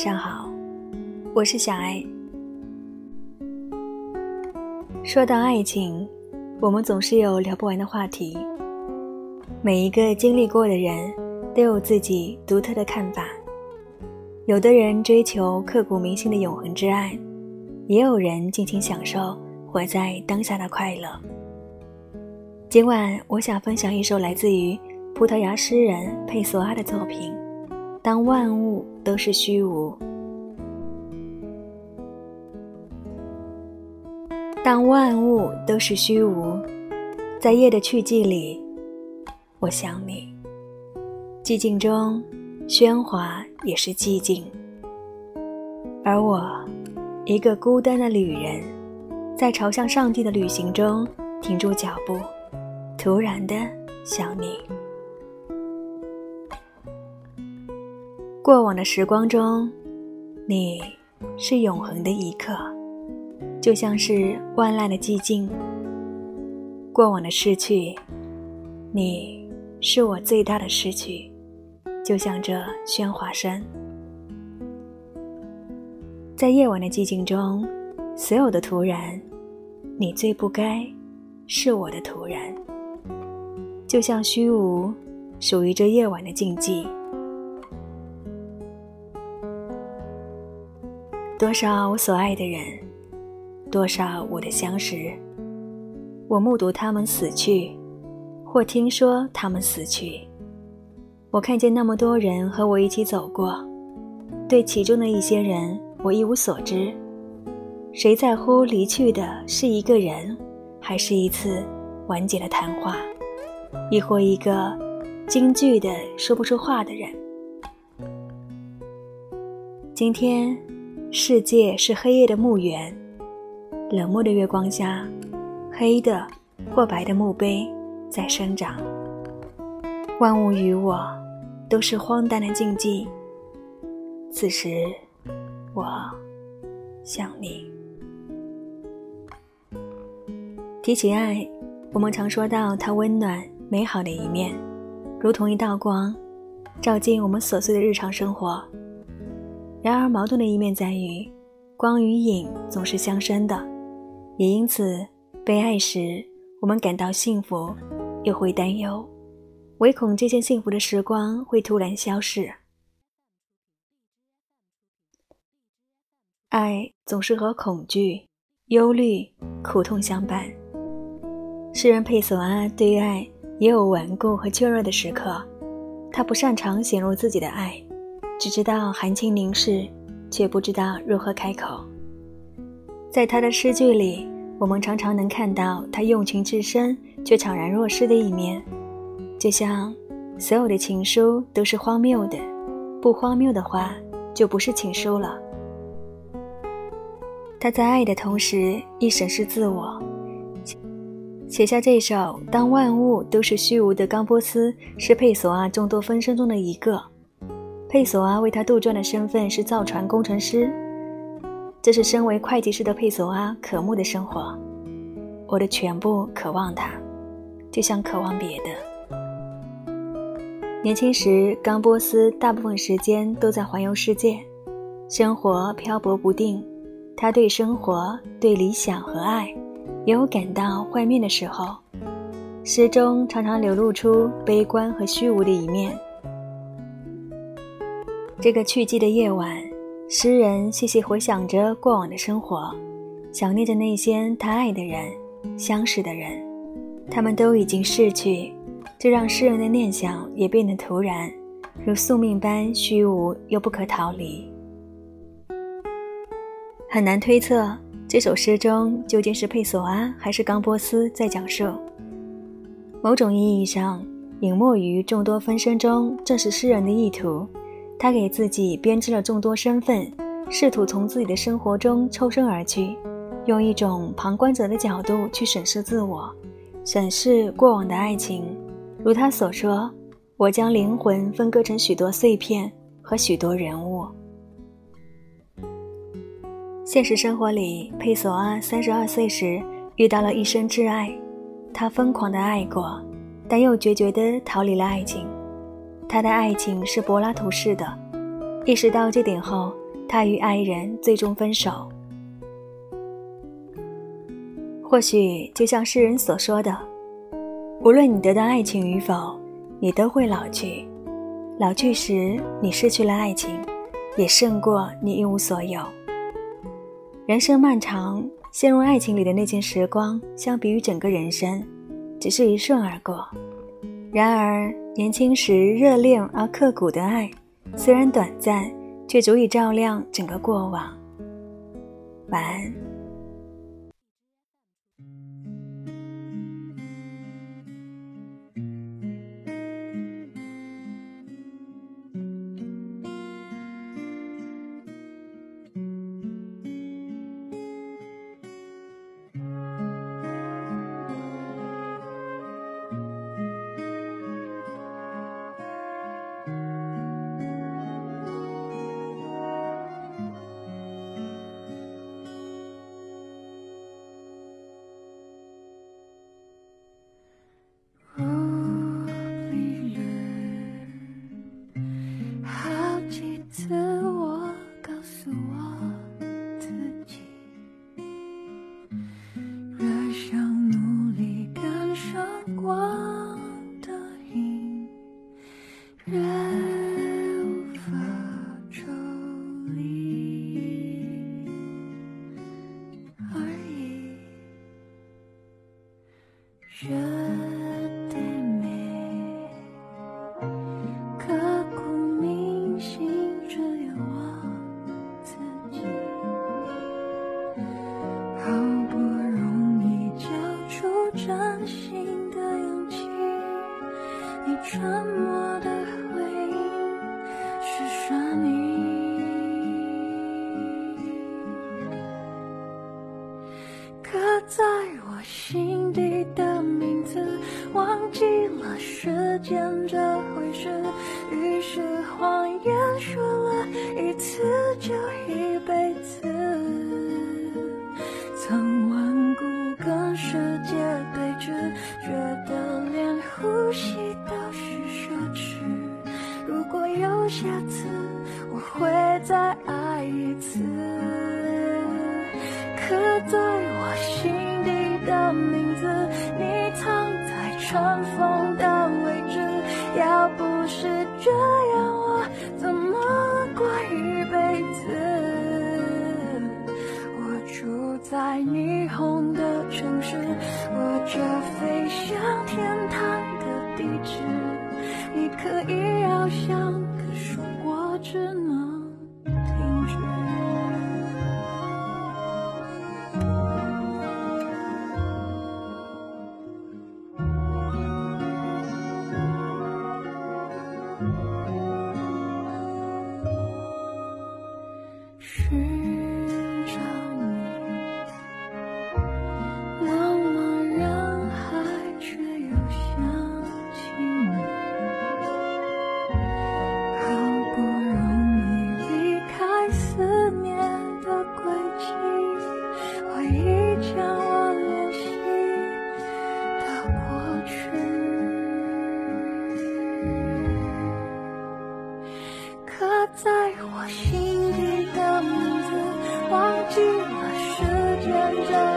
上好，我是小爱。说到爱情，我们总是有聊不完的话题。每一个经历过的人，都有自己独特的看法。有的人追求刻骨铭心的永恒之爱，也有人尽情享受活在当下的快乐。今晚，我想分享一首来自于葡萄牙诗人佩索阿的作品。当万物都是虚无，当万物都是虚无，在夜的去寂里，我想你。寂静中，喧哗也是寂静。而我，一个孤单的旅人，在朝向上帝的旅行中停住脚步，突然的想你。过往的时光中，你是永恒的一刻，就像是万籁的寂静。过往的失去，你是我最大的失去，就像这喧哗声。在夜晚的寂静中，所有的突然，你最不该是我的突然，就像虚无，属于这夜晚的静寂。多少我所爱的人，多少我的相识，我目睹他们死去，或听说他们死去。我看见那么多人和我一起走过，对其中的一些人，我一无所知。谁在乎离去的是一个人，还是一次完结的谈话，亦或一个惊惧的说不出话的人？今天。世界是黑夜的墓园，冷漠的月光下，黑的或白的墓碑在生长。万物与我都是荒诞的禁忌。此时，我想你。提起爱，我们常说到它温暖美好的一面，如同一道光，照进我们琐碎的日常生活。然而，矛盾的一面在于，光与影总是相生的，也因此，被爱时我们感到幸福，又会担忧，唯恐这些幸福的时光会突然消逝。爱总是和恐惧、忧虑、苦痛相伴。诗人佩索阿对爱也有顽固和怯弱的时刻，他不擅长显露自己的爱。只知道含情凝视，却不知道如何开口。在他的诗句里，我们常常能看到他用情至深却怅然若失的一面，就像所有的情书都是荒谬的，不荒谬的话就不是情书了。他在爱的同时亦审视自我，写下这首《当万物都是虚无》的冈波斯是佩索阿众多分身中的一个。佩索阿为他杜撰的身份是造船工程师，这是身为会计师的佩索阿渴慕的生活。我的全部渴望他，就像渴望别的。年轻时，冈波斯大部分时间都在环游世界，生活漂泊不定。他对生活、对理想和爱，也有感到幻灭的时候。诗中常常流露出悲观和虚无的一面。这个去寂的夜晚，诗人细细回想着过往的生活，想念着那些他爱的人、相识的人，他们都已经逝去，这让诗人的念想也变得突然，如宿命般虚无又不可逃离。很难推测这首诗中究竟是佩索阿还是冈波斯在讲述。某种意义上，隐没于众多分身中，正是诗人的意图。他给自己编织了众多身份，试图从自己的生活中抽身而去，用一种旁观者的角度去审视自我，审视过往的爱情。如他所说：“我将灵魂分割成许多碎片和许多人物。”现实生活里，佩索阿三十二岁时遇到了一生挚爱，他疯狂的爱过，但又决绝地逃离了爱情。他的爱情是柏拉图式的。意识到这点后，他与爱人最终分手。或许就像诗人所说的，无论你得到爱情与否，你都会老去。老去时，你失去了爱情，也胜过你一无所有。人生漫长，陷入爱情里的那件时光，相比于整个人生，只是一瞬而过。然而，年轻时热恋而刻骨的爱，虽然短暂，却足以照亮整个过往。晚安。在我心底的名字，忘记了时间这回事，于是谎言说了一次就一辈子，曾顽固跟世界对峙，觉得连呼吸都是奢侈。如果有。下次时间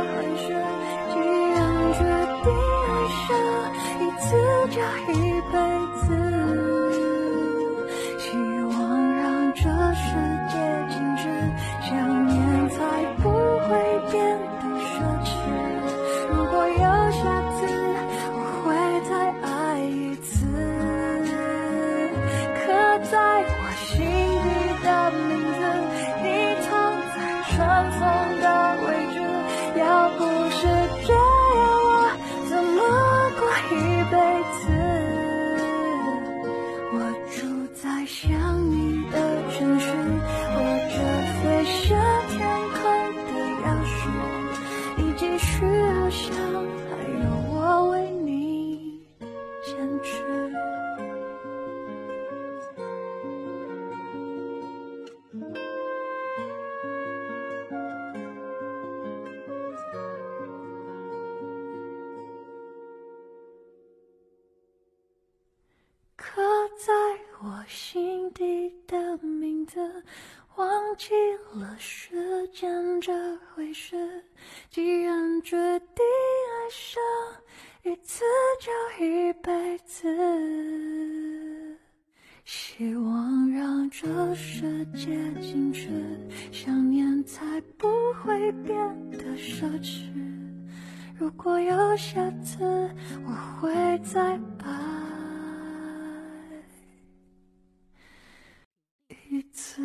在想你的城市一辈子，希望让这世界静止，想念才不会变得奢侈。如果有下次，我会再拜一次。